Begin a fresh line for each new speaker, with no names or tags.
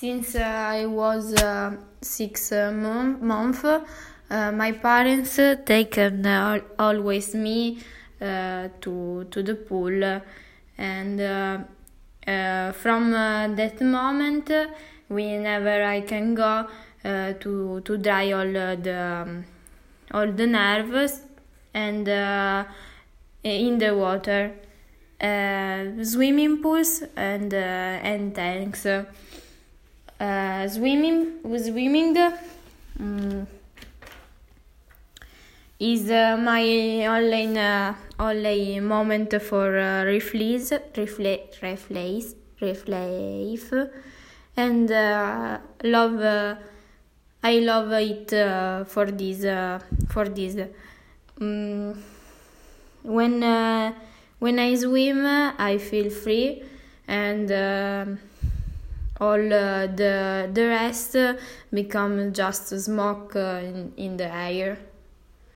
Since uh, I was uh, six uh, month, uh, my parents taken uh, always me uh, to to the pool, and from that moment, whenever I can go to to dry all the um, all the nerves and in the water, swimming pools and and tanks. Uh, swimming swimming um, is uh, my only uh, only moment for uh, reflex reflex reflex and uh, love uh, I love it for this for this. Um, when when I swim I feel free and all uh, the the rest become just smoke uh, in, in the air